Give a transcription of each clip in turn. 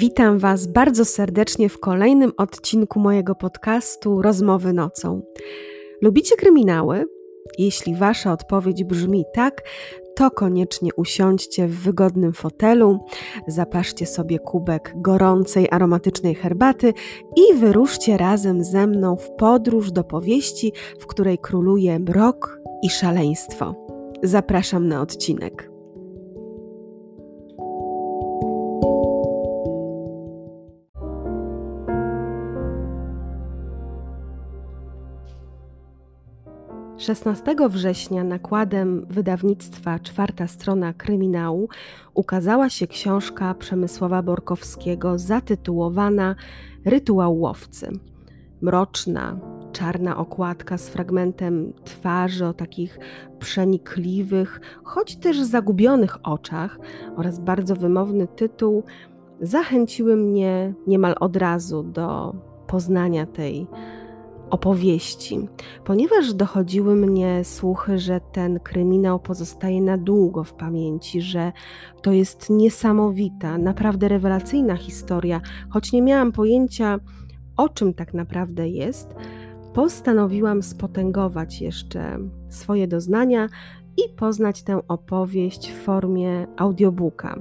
Witam Was bardzo serdecznie w kolejnym odcinku mojego podcastu Rozmowy nocą. Lubicie kryminały? Jeśli Wasza odpowiedź brzmi tak, to koniecznie usiądźcie w wygodnym fotelu, zapaszcie sobie kubek gorącej, aromatycznej herbaty i wyruszcie razem ze mną w podróż do powieści, w której króluje mrok i szaleństwo. Zapraszam na odcinek. 16 września nakładem wydawnictwa Czwarta Strona Kryminału ukazała się książka Przemysława Borkowskiego zatytułowana Rytuał łowcy. Mroczna, czarna okładka z fragmentem twarzy o takich przenikliwych, choć też zagubionych oczach oraz bardzo wymowny tytuł zachęciły mnie niemal od razu do poznania tej opowieści, ponieważ dochodziły mnie słuchy, że ten kryminał pozostaje na długo w pamięci, że to jest niesamowita, naprawdę rewelacyjna historia, choć nie miałam pojęcia, o czym tak naprawdę jest, postanowiłam spotęgować jeszcze swoje doznania i poznać tę opowieść w formie audiobooka.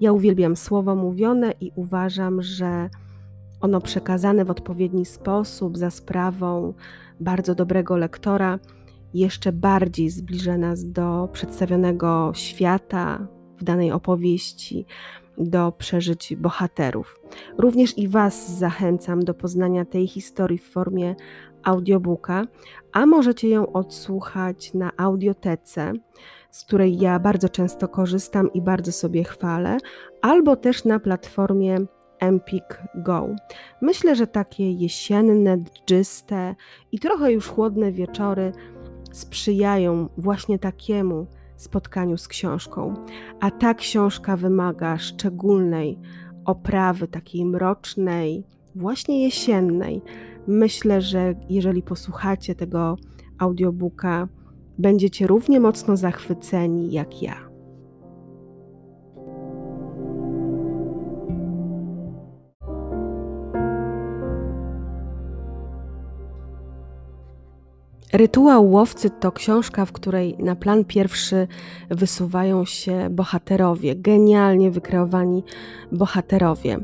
Ja uwielbiam słowo mówione i uważam, że ono przekazane w odpowiedni sposób, za sprawą bardzo dobrego lektora, jeszcze bardziej zbliża nas do przedstawionego świata w danej opowieści, do przeżyć bohaterów. Również i Was zachęcam do poznania tej historii w formie audiobooka, a możecie ją odsłuchać na audiotece, z której ja bardzo często korzystam i bardzo sobie chwalę, albo też na platformie Empik Go. Myślę, że takie jesienne, dżdżyste i trochę już chłodne wieczory sprzyjają właśnie takiemu spotkaniu z książką. A ta książka wymaga szczególnej oprawy, takiej mrocznej, właśnie jesiennej. Myślę, że jeżeli posłuchacie tego audiobooka, będziecie równie mocno zachwyceni jak ja. Rytuał łowcy to książka, w której na plan pierwszy wysuwają się bohaterowie, genialnie wykreowani bohaterowie.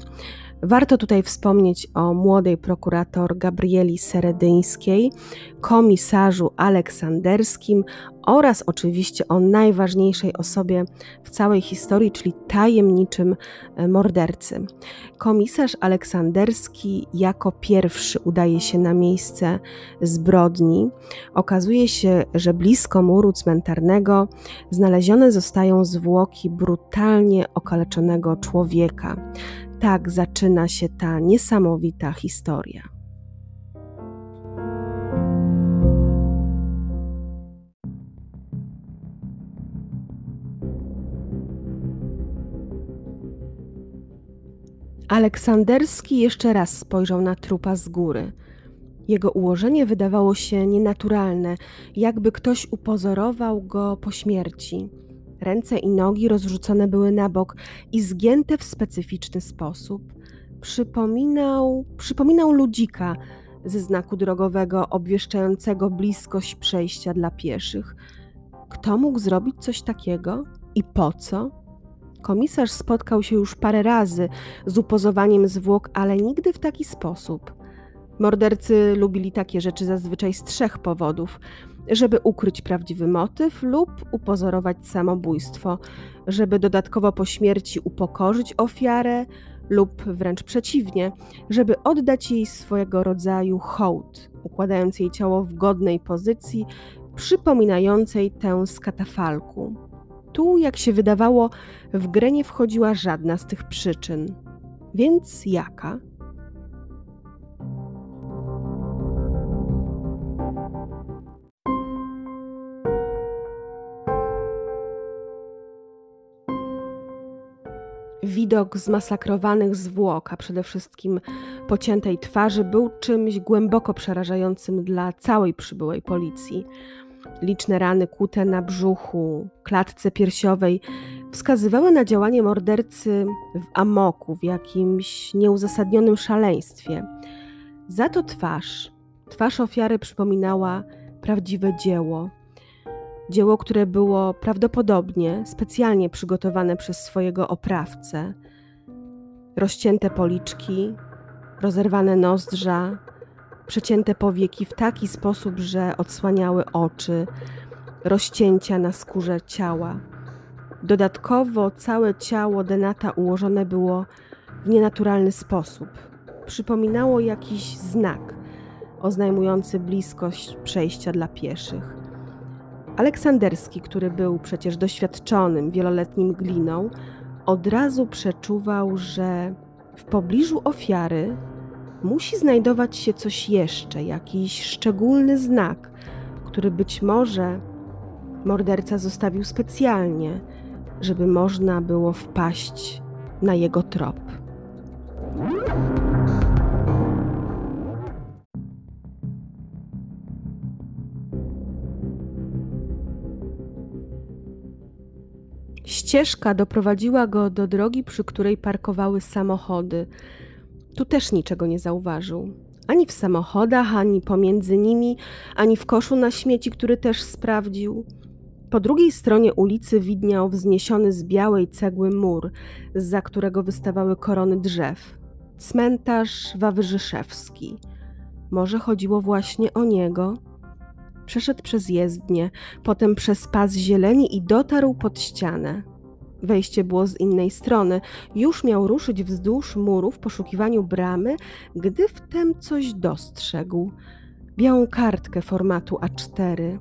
Warto tutaj wspomnieć o młodej prokurator Gabrieli Seredyńskiej, komisarzu Aleksanderskim oraz oczywiście o najważniejszej osobie w całej historii, czyli tajemniczym e, mordercy. Komisarz Aleksanderski jako pierwszy udaje się na miejsce zbrodni. Okazuje się, że blisko muru cmentarnego znalezione zostają zwłoki brutalnie okaleczonego człowieka. Tak zaczyna się ta niesamowita historia. Aleksanderski jeszcze raz spojrzał na trupa z góry. Jego ułożenie wydawało się nienaturalne, jakby ktoś upozorował go po śmierci. Ręce i nogi rozrzucone były na bok i zgięte w specyficzny sposób. Przypominał, przypominał ludzika ze znaku drogowego obwieszczającego bliskość przejścia dla pieszych. Kto mógł zrobić coś takiego i po co? Komisarz spotkał się już parę razy z upozowaniem zwłok, ale nigdy w taki sposób. Mordercy lubili takie rzeczy zazwyczaj z trzech powodów: żeby ukryć prawdziwy motyw lub upozorować samobójstwo, żeby dodatkowo po śmierci upokorzyć ofiarę lub wręcz przeciwnie, żeby oddać jej swojego rodzaju hołd, układając jej ciało w godnej pozycji, przypominającej tę z katafalku. Tu, jak się wydawało, w grę nie wchodziła żadna z tych przyczyn. Więc jaka? Widok zmasakrowanych zwłok, a przede wszystkim pociętej twarzy, był czymś głęboko przerażającym dla całej przybyłej policji. Liczne rany kute na brzuchu, klatce piersiowej wskazywały na działanie mordercy w amoku, w jakimś nieuzasadnionym szaleństwie. Za to twarz, twarz ofiary przypominała prawdziwe dzieło. Dzieło, które było prawdopodobnie specjalnie przygotowane przez swojego oprawcę. Rozcięte policzki, rozerwane nozdrza, przecięte powieki w taki sposób, że odsłaniały oczy, rozcięcia na skórze ciała. Dodatkowo całe ciało Denata ułożone było w nienaturalny sposób. Przypominało jakiś znak oznajmujący bliskość przejścia dla pieszych. Aleksanderski, który był przecież doświadczonym, wieloletnim gliną, od razu przeczuwał, że w pobliżu ofiary musi znajdować się coś jeszcze, jakiś szczególny znak, który być może morderca zostawił specjalnie, żeby można było wpaść na jego trop. Ścieżka doprowadziła go do drogi, przy której parkowały samochody. Tu też niczego nie zauważył. Ani w samochodach, ani pomiędzy nimi, ani w koszu na śmieci, który też sprawdził. Po drugiej stronie ulicy widniał wzniesiony z białej cegły mur, za którego wystawały korony drzew. Cmentarz Wawrzyszewski. Może chodziło właśnie o niego? Przeszedł przez jezdnię, potem przez pas zieleni i dotarł pod ścianę. Wejście było z innej strony. Już miał ruszyć wzdłuż muru w poszukiwaniu bramy, gdy wtem coś dostrzegł. Białą kartkę formatu A4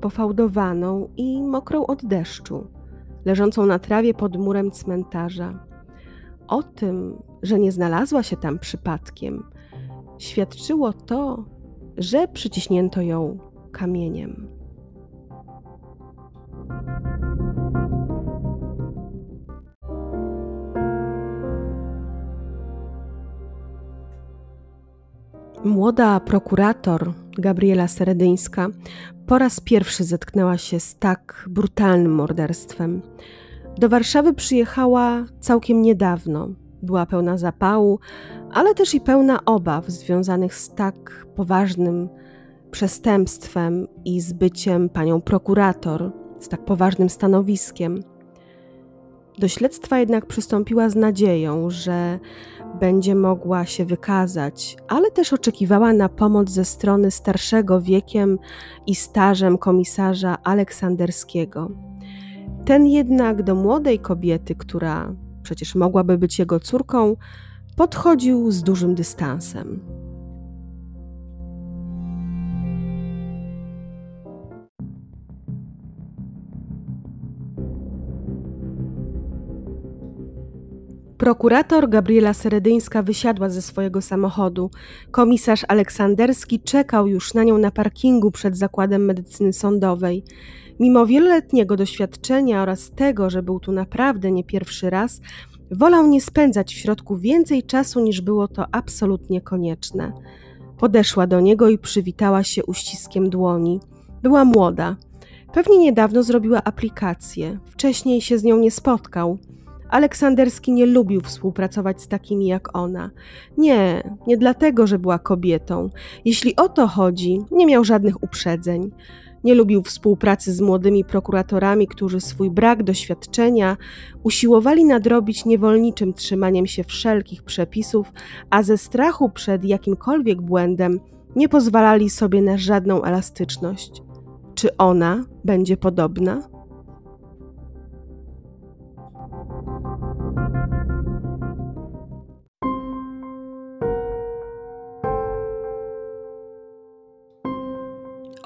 pofałdowaną i mokrą od deszczu, leżącą na trawie pod murem cmentarza. O tym, że nie znalazła się tam przypadkiem, świadczyło to, że przyciśnięto ją kamieniem. Młoda prokurator Gabriela Seredyńska po raz pierwszy zetknęła się z tak brutalnym morderstwem. Do Warszawy przyjechała całkiem niedawno. Była pełna zapału, ale też i pełna obaw związanych z tak poważnym przestępstwem i z byciem panią prokurator, z tak poważnym stanowiskiem. Do śledztwa jednak przystąpiła z nadzieją, że będzie mogła się wykazać, ale też oczekiwała na pomoc ze strony starszego wiekiem i stażem komisarza Aleksanderskiego. Ten jednak do młodej kobiety, która przecież mogłaby być jego córką, podchodził z dużym dystansem. Prokurator Gabriela Seredyńska wysiadła ze swojego samochodu. Komisarz Aleksanderski czekał już na nią na parkingu przed zakładem medycyny sądowej. Mimo wieloletniego doświadczenia oraz tego, że był tu naprawdę nie pierwszy raz, wolał nie spędzać w środku więcej czasu niż było to absolutnie konieczne. Podeszła do niego i przywitała się uściskiem dłoni. Była młoda. Pewnie niedawno zrobiła aplikację. Wcześniej się z nią nie spotkał. Aleksanderski nie lubił współpracować z takimi jak ona. Nie, nie dlatego, że była kobietą. Jeśli o to chodzi, nie miał żadnych uprzedzeń. Nie lubił współpracy z młodymi prokuratorami, którzy swój brak doświadczenia usiłowali nadrobić niewolniczym trzymaniem się wszelkich przepisów, a ze strachu przed jakimkolwiek błędem nie pozwalali sobie na żadną elastyczność. Czy ona będzie podobna?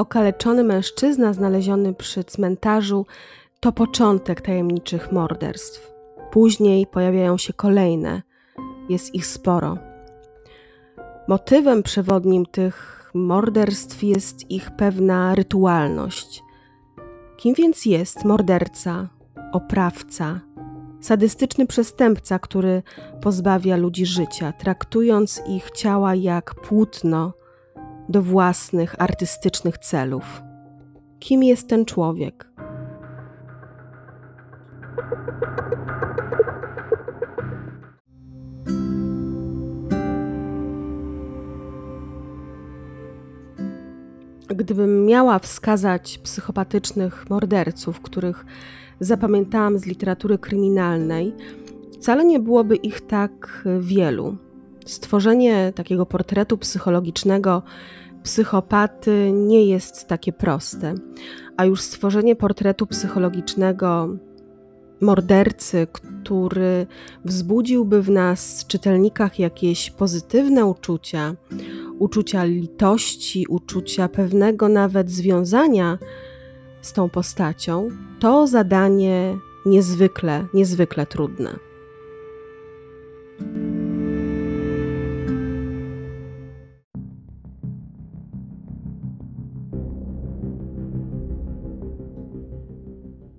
Okaleczony mężczyzna znaleziony przy cmentarzu to początek tajemniczych morderstw. Później pojawiają się kolejne, jest ich sporo. Motywem przewodnim tych morderstw jest ich pewna rytualność. Kim więc jest morderca, oprawca, sadystyczny przestępca, który pozbawia ludzi życia, traktując ich ciała jak płótno do własnych artystycznych celów. Kim jest ten człowiek? Gdybym miała wskazać psychopatycznych morderców, których zapamiętałam z literatury kryminalnej, wcale nie byłoby ich tak wielu. Stworzenie takiego portretu psychologicznego psychopaty nie jest takie proste, a już stworzenie portretu psychologicznego mordercy, który wzbudziłby w nas, czytelnikach, jakieś pozytywne uczucia, uczucia litości, uczucia pewnego nawet związania z tą postacią, to zadanie niezwykle, niezwykle trudne.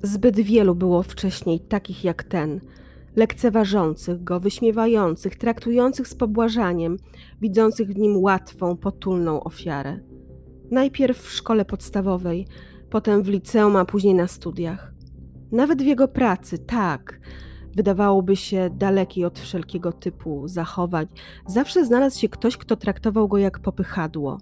Zbyt wielu było wcześniej takich jak ten, lekceważących go, wyśmiewających, traktujących z pobłażaniem, widzących w nim łatwą, potulną ofiarę. Najpierw w szkole podstawowej, potem w liceum, a później na studiach. Nawet w jego pracy, tak, wydawałoby się dalekiej od wszelkiego typu zachowań, zawsze znalazł się ktoś, kto traktował go jak popychadło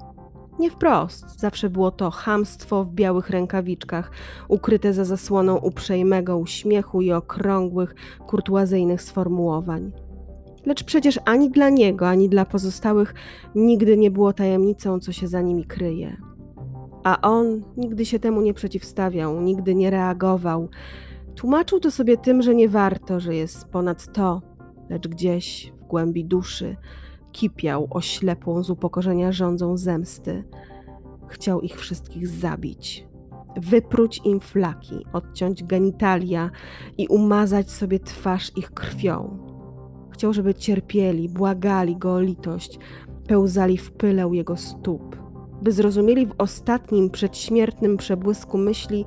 nie wprost, zawsze było to hamstwo w białych rękawiczkach, ukryte za zasłoną uprzejmego uśmiechu i okrągłych, kurtuazyjnych sformułowań. Lecz przecież ani dla niego, ani dla pozostałych nigdy nie było tajemnicą, co się za nimi kryje. A on nigdy się temu nie przeciwstawiał, nigdy nie reagował. Tłumaczył to sobie tym, że nie warto, że jest ponad to, lecz gdzieś w głębi duszy kipiał oślepłą z upokorzenia rządzą zemsty. Chciał ich wszystkich zabić, wypróć im flaki, odciąć genitalia i umazać sobie twarz ich krwią. Chciał, żeby cierpieli, błagali go o litość, pełzali w pyle jego stóp, by zrozumieli w ostatnim przedśmiertnym przebłysku myśli,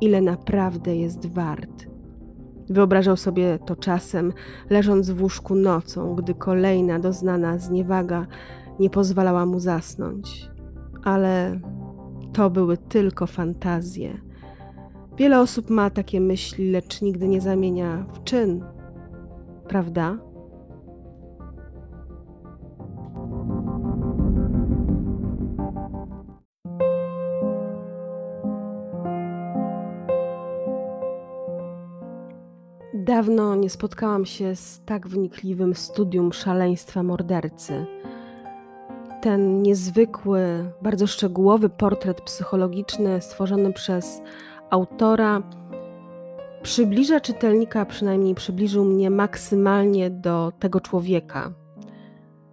ile naprawdę jest wart Wyobrażał sobie to czasem, leżąc w łóżku nocą, gdy kolejna doznana zniewaga nie pozwalała mu zasnąć. Ale to były tylko fantazje. Wiele osób ma takie myśli, lecz nigdy nie zamienia w czyn, prawda? Dawno nie spotkałam się z tak wnikliwym studium szaleństwa mordercy. Ten niezwykły, bardzo szczegółowy portret psychologiczny stworzony przez autora przybliża czytelnika, przynajmniej przybliżył mnie maksymalnie do tego człowieka,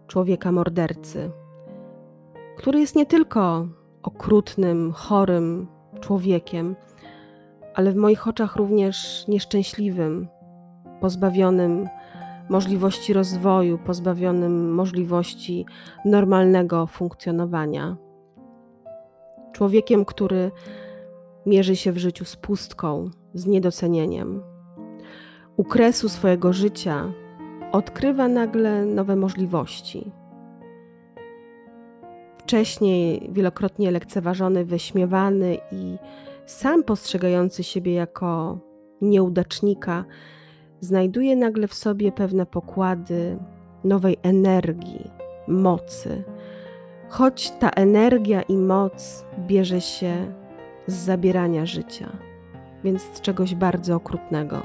człowieka mordercy, który jest nie tylko okrutnym, chorym człowiekiem, ale w moich oczach również nieszczęśliwym, pozbawionym możliwości rozwoju, pozbawionym możliwości normalnego funkcjonowania. Człowiekiem, który mierzy się w życiu z pustką, z niedocenieniem. U kresu swojego życia odkrywa nagle nowe możliwości. Wcześniej wielokrotnie lekceważony, wyśmiewany i sam postrzegający siebie jako nieudacznika, znajduje nagle w sobie pewne pokłady nowej energii, mocy. Choć ta energia i moc bierze się z zabierania życia, więc z czegoś bardzo okrutnego.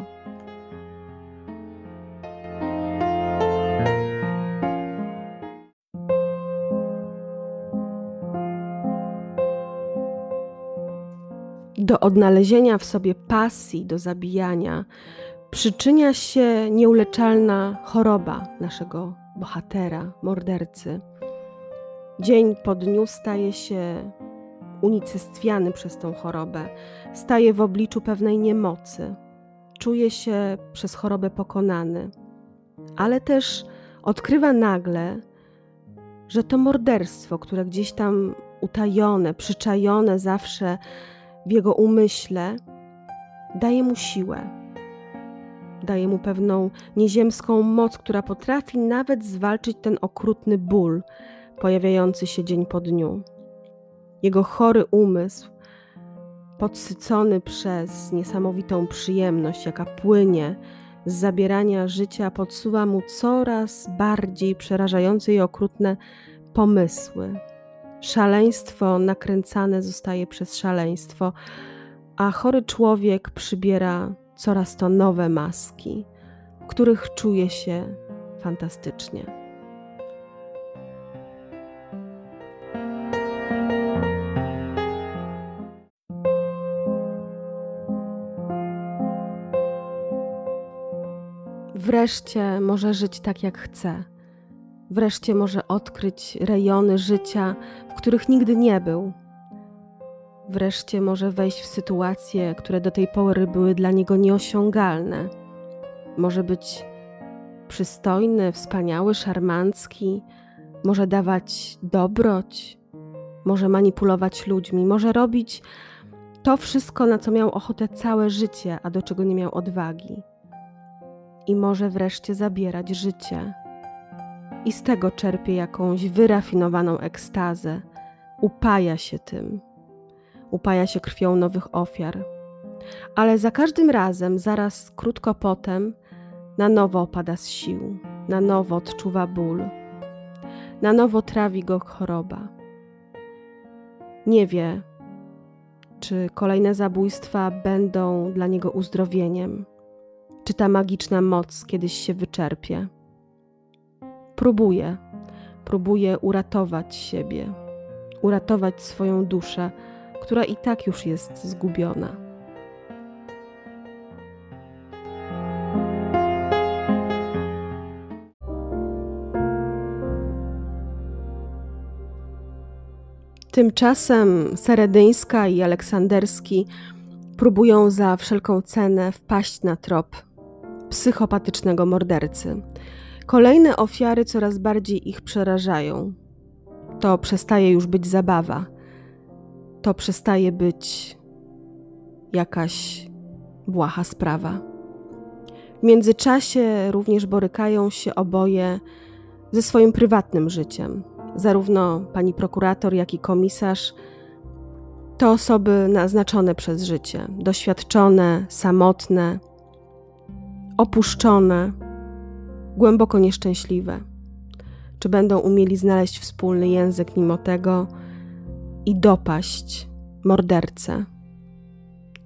Do odnalezienia w sobie pasji do zabijania, przyczynia się nieuleczalna choroba naszego bohatera, mordercy. Dzień po dniu staje się unicestwiany przez tą chorobę, staje w obliczu pewnej niemocy, czuje się przez chorobę pokonany, ale też odkrywa nagle, że to morderstwo, które gdzieś tam utajone, przyczajone zawsze w jego umyśle, daje mu siłę daje mu pewną nieziemską moc, która potrafi nawet zwalczyć ten okrutny ból pojawiający się dzień po dniu. Jego chory umysł podsycony przez niesamowitą przyjemność, jaka płynie z zabierania życia, podsuwa mu coraz bardziej przerażające i okrutne pomysły. Szaleństwo nakręcane zostaje przez szaleństwo, a chory człowiek przybiera coraz to nowe maski, w których czuje się fantastycznie. Wreszcie może żyć tak, jak chce. Wreszcie może odkryć rejony życia, w których nigdy nie był. Wreszcie może wejść w sytuacje, które do tej pory były dla niego nieosiągalne. Może być przystojny, wspaniały, szarmancki, może dawać dobroć, może manipulować ludźmi, może robić to wszystko, na co miał ochotę całe życie, a do czego nie miał odwagi i może wreszcie zabierać życie. I z tego czerpie jakąś wyrafinowaną ekstazę, upaja się tym, upaja się krwią nowych ofiar. Ale za każdym razem, zaraz krótko potem, na nowo opada z sił, na nowo odczuwa ból, na nowo trawi go choroba. Nie wie, czy kolejne zabójstwa będą dla niego uzdrowieniem czy ta magiczna moc kiedyś się wyczerpie. Próbuję, próbuję uratować siebie, uratować swoją duszę, która i tak już jest zgubiona. Tymczasem Seredyńska i Aleksanderski próbują za wszelką cenę wpaść na trop psychopatycznego mordercy. Kolejne ofiary coraz bardziej ich przerażają. To przestaje już być zabawa. To przestaje być jakaś błaha sprawa. W międzyczasie również borykają się oboje ze swoim prywatnym życiem. Zarówno pani prokurator, jak i komisarz to osoby naznaczone przez życie, doświadczone, samotne, opuszczone, głęboko nieszczęśliwe? Czy będą umieli znaleźć wspólny język mimo tego i dopaść mordercę?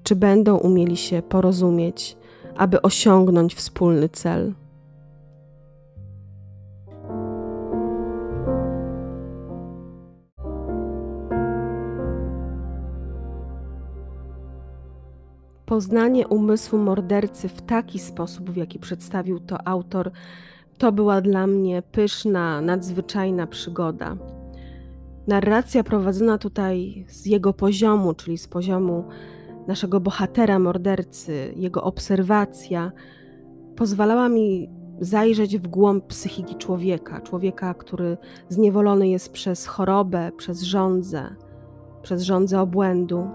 Czy będą umieli się porozumieć, aby osiągnąć wspólny cel? Poznanie umysłu mordercy w taki sposób, w jaki przedstawił to autor, to była dla mnie pyszna, nadzwyczajna przygoda. Narracja prowadzona tutaj z jego poziomu, czyli z poziomu naszego bohatera mordercy, jego obserwacja, pozwalała mi zajrzeć w głąb psychiki człowieka, człowieka, który zniewolony jest przez chorobę, przez żądzę, przez żądzę obłędu.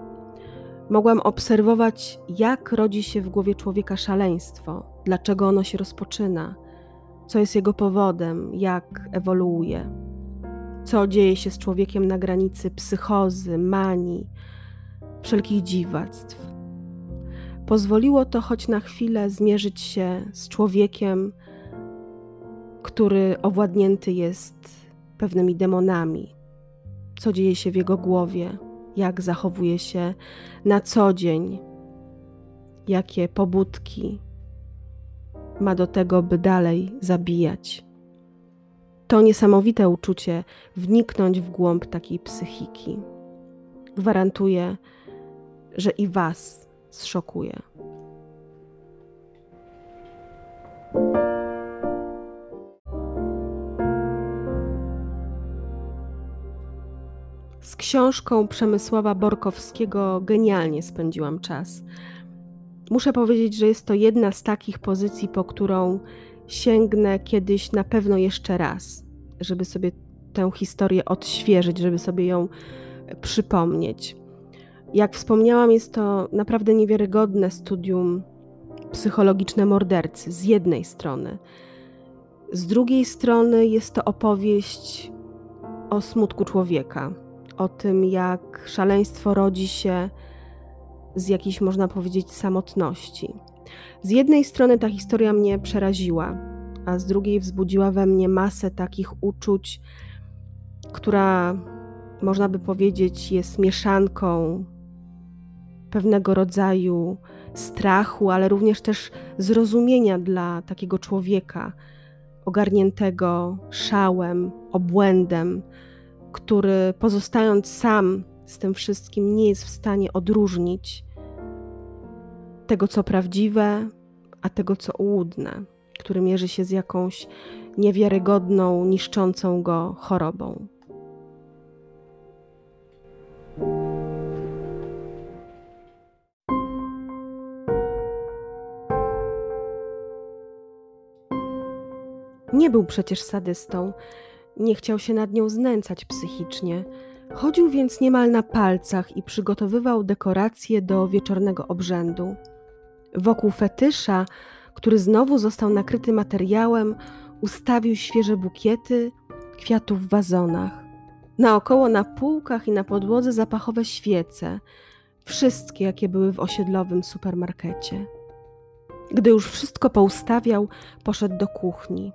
Mogłam obserwować, jak rodzi się w głowie człowieka szaleństwo, dlaczego ono się rozpoczyna, co jest jego powodem, jak ewoluuje, co dzieje się z człowiekiem na granicy psychozy, manii, wszelkich dziwactw. Pozwoliło to choć na chwilę zmierzyć się z człowiekiem, który owładnięty jest pewnymi demonami, co dzieje się w jego głowie jak zachowuje się na co dzień, jakie pobudki ma do tego, by dalej zabijać. To niesamowite uczucie wniknąć w głąb takiej psychiki. Gwarantuję, że i Was zszokuje. Z książką Przemysława Borkowskiego genialnie spędziłam czas. Muszę powiedzieć, że jest to jedna z takich pozycji, po którą sięgnę kiedyś na pewno jeszcze raz, żeby sobie tę historię odświeżyć, żeby sobie ją przypomnieć. Jak wspomniałam, jest to naprawdę niewiarygodne studium psychologiczne mordercy z jednej strony. Z drugiej strony jest to opowieść o smutku człowieka, o tym, jak szaleństwo rodzi się z jakiejś, można powiedzieć, samotności. Z jednej strony ta historia mnie przeraziła, a z drugiej wzbudziła we mnie masę takich uczuć, która, można by powiedzieć, jest mieszanką pewnego rodzaju strachu, ale również też zrozumienia dla takiego człowieka ogarniętego szałem, obłędem, który pozostając sam z tym wszystkim nie jest w stanie odróżnić tego, co prawdziwe, a tego, co ułudne, który mierzy się z jakąś niewiarygodną, niszczącą go chorobą. Nie był przecież sadystą, nie chciał się nad nią znęcać psychicznie. Chodził więc niemal na palcach i przygotowywał dekoracje do wieczornego obrzędu. Wokół fetysza, który znowu został nakryty materiałem, ustawił świeże bukiety kwiatów w wazonach. Naokoło na półkach i na podłodze zapachowe świece, wszystkie jakie były w osiedlowym supermarkecie. Gdy już wszystko poustawiał, poszedł do kuchni.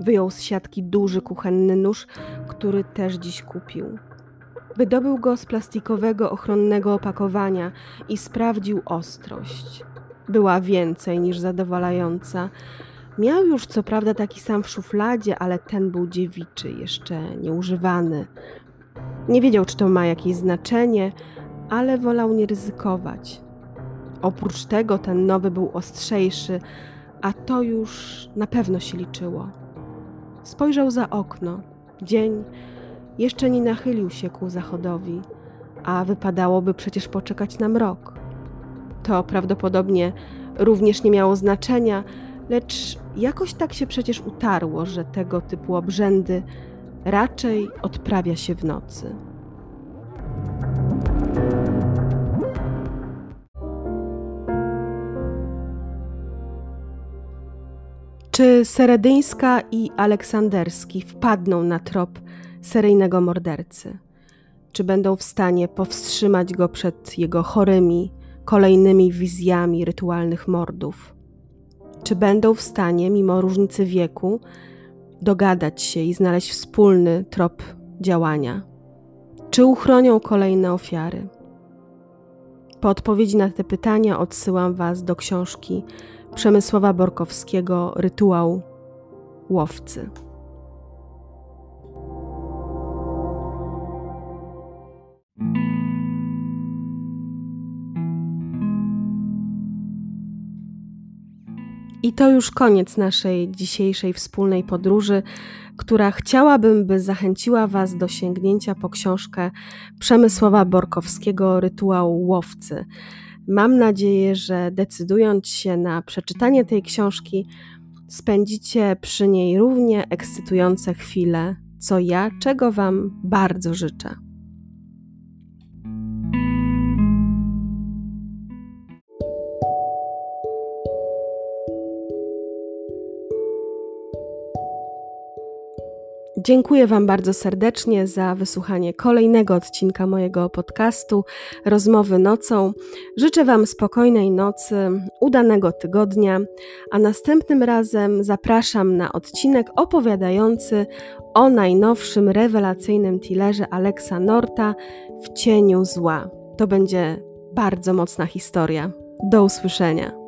Wyjął z siatki duży kuchenny nóż, który też dziś kupił. Wydobył go z plastikowego ochronnego opakowania i sprawdził ostrość. Była więcej niż zadowalająca. Miał już co prawda taki sam w szufladzie, ale ten był dziewiczy, jeszcze nieużywany. Nie wiedział, czy to ma jakieś znaczenie, ale wolał nie ryzykować. Oprócz tego ten nowy był ostrzejszy, a to już na pewno się liczyło. Spojrzał za okno. Dzień jeszcze nie nachylił się ku zachodowi, a wypadałoby przecież poczekać na mrok. To prawdopodobnie również nie miało znaczenia, lecz jakoś tak się przecież utarło, że tego typu obrzędy raczej odprawia się w nocy. Czy Seredyńska i Aleksanderski wpadną na trop seryjnego mordercy? Czy będą w stanie powstrzymać go przed jego chorymi, kolejnymi wizjami rytualnych mordów? Czy będą w stanie, mimo różnicy wieku, dogadać się i znaleźć wspólny trop działania? Czy uchronią kolejne ofiary? Po odpowiedzi na te pytania odsyłam Was do książki Przemysława Borkowskiego Rytuał łowcy. I to już koniec naszej dzisiejszej wspólnej podróży, która chciałabym, by zachęciła Was do sięgnięcia po książkę Przemysława Borkowskiego Rytuał łowcy. Mam nadzieję, że decydując się na przeczytanie tej książki, spędzicie przy niej równie ekscytujące chwile, co ja, czego Wam bardzo życzę. Dziękuję Wam bardzo serdecznie za wysłuchanie kolejnego odcinka mojego podcastu Rozmowy nocą. Życzę Wam spokojnej nocy, udanego tygodnia, a następnym razem zapraszam na odcinek opowiadający o najnowszym rewelacyjnym tillerze Alexa Norta w cieniu zła. To będzie bardzo mocna historia. Do usłyszenia.